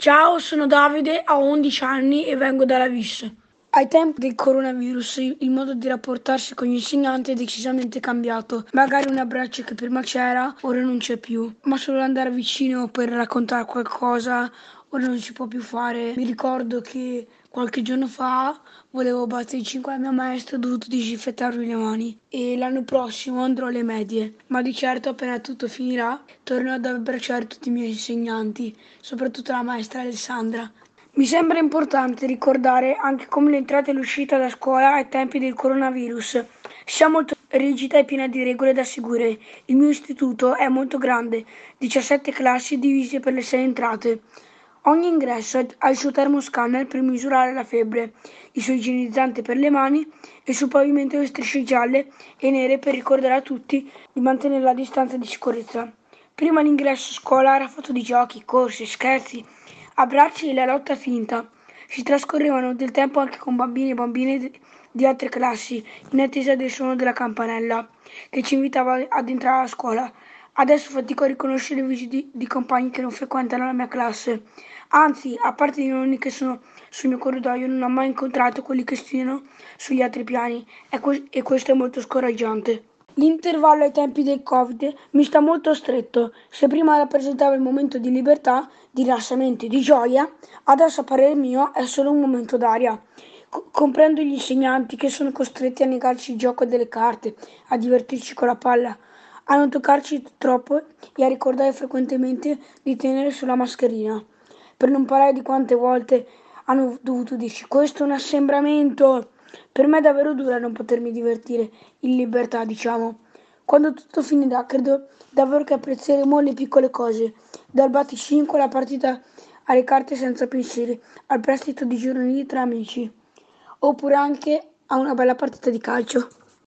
Ciao, sono Davide, ho 11 anni e vengo dalla VIS. Ai tempi del coronavirus il modo di rapportarsi con gli insegnanti è decisamente cambiato. Magari un abbraccio che prima c'era, ora non c'è più, ma solo andare vicino per raccontare qualcosa ora non si può più fare. Mi ricordo che qualche giorno fa volevo battere i 5 alla mia maestra e ho dovuto disinfettarmi le mani. E l'anno prossimo andrò alle medie, ma di certo appena tutto finirà tornerò ad abbracciare tutti i miei insegnanti, soprattutto la maestra Alessandra. Mi sembra importante ricordare anche come l'entrata e l'uscita da scuola ai tempi del coronavirus sia molto rigida e piena di regole da seguire. Il mio istituto è molto grande, 17 classi divise per le 6 entrate. Ogni ingresso ha il suo termoscanner per misurare la febbre, il suo igienizzante per le mani e sul pavimento le strisce gialle e nere per ricordare a tutti di mantenere la distanza di sicurezza. Prima l'ingresso a scuola era fatto di giochi, corsi, scherzi, abbracci e la lotta finta. Si trascorrevano del tempo anche con bambini e bambine di altre classi, in attesa del suono della campanella, che ci invitava ad entrare a scuola. Adesso fatico a riconoscere i visiti di compagni che non frequentano la mia classe. Anzi, a parte i nonni che sono sul mio corridoio, non ho mai incontrato quelli che studiano sugli altri piani e, que- e questo è molto scoraggiante. L'intervallo ai tempi del Covid mi sta molto stretto. Se prima rappresentava il momento di libertà, di rilassamento e di gioia, adesso a parere mio è solo un momento d'aria. C- comprendo gli insegnanti che sono costretti a negarci il gioco delle carte, a divertirci con la palla, a non toccarci troppo e a ricordare frequentemente di tenere sulla mascherina. Per non parlare di quante volte hanno dovuto dirci questo è un assembramento. Per me è davvero dura non potermi divertire in libertà, diciamo. Quando tutto finirà, credo davvero che apprezzeremo le piccole cose, dal batticinque alla partita alle carte senza pensieri, al prestito di giornali tra amici, oppure anche a una bella partita di calcio.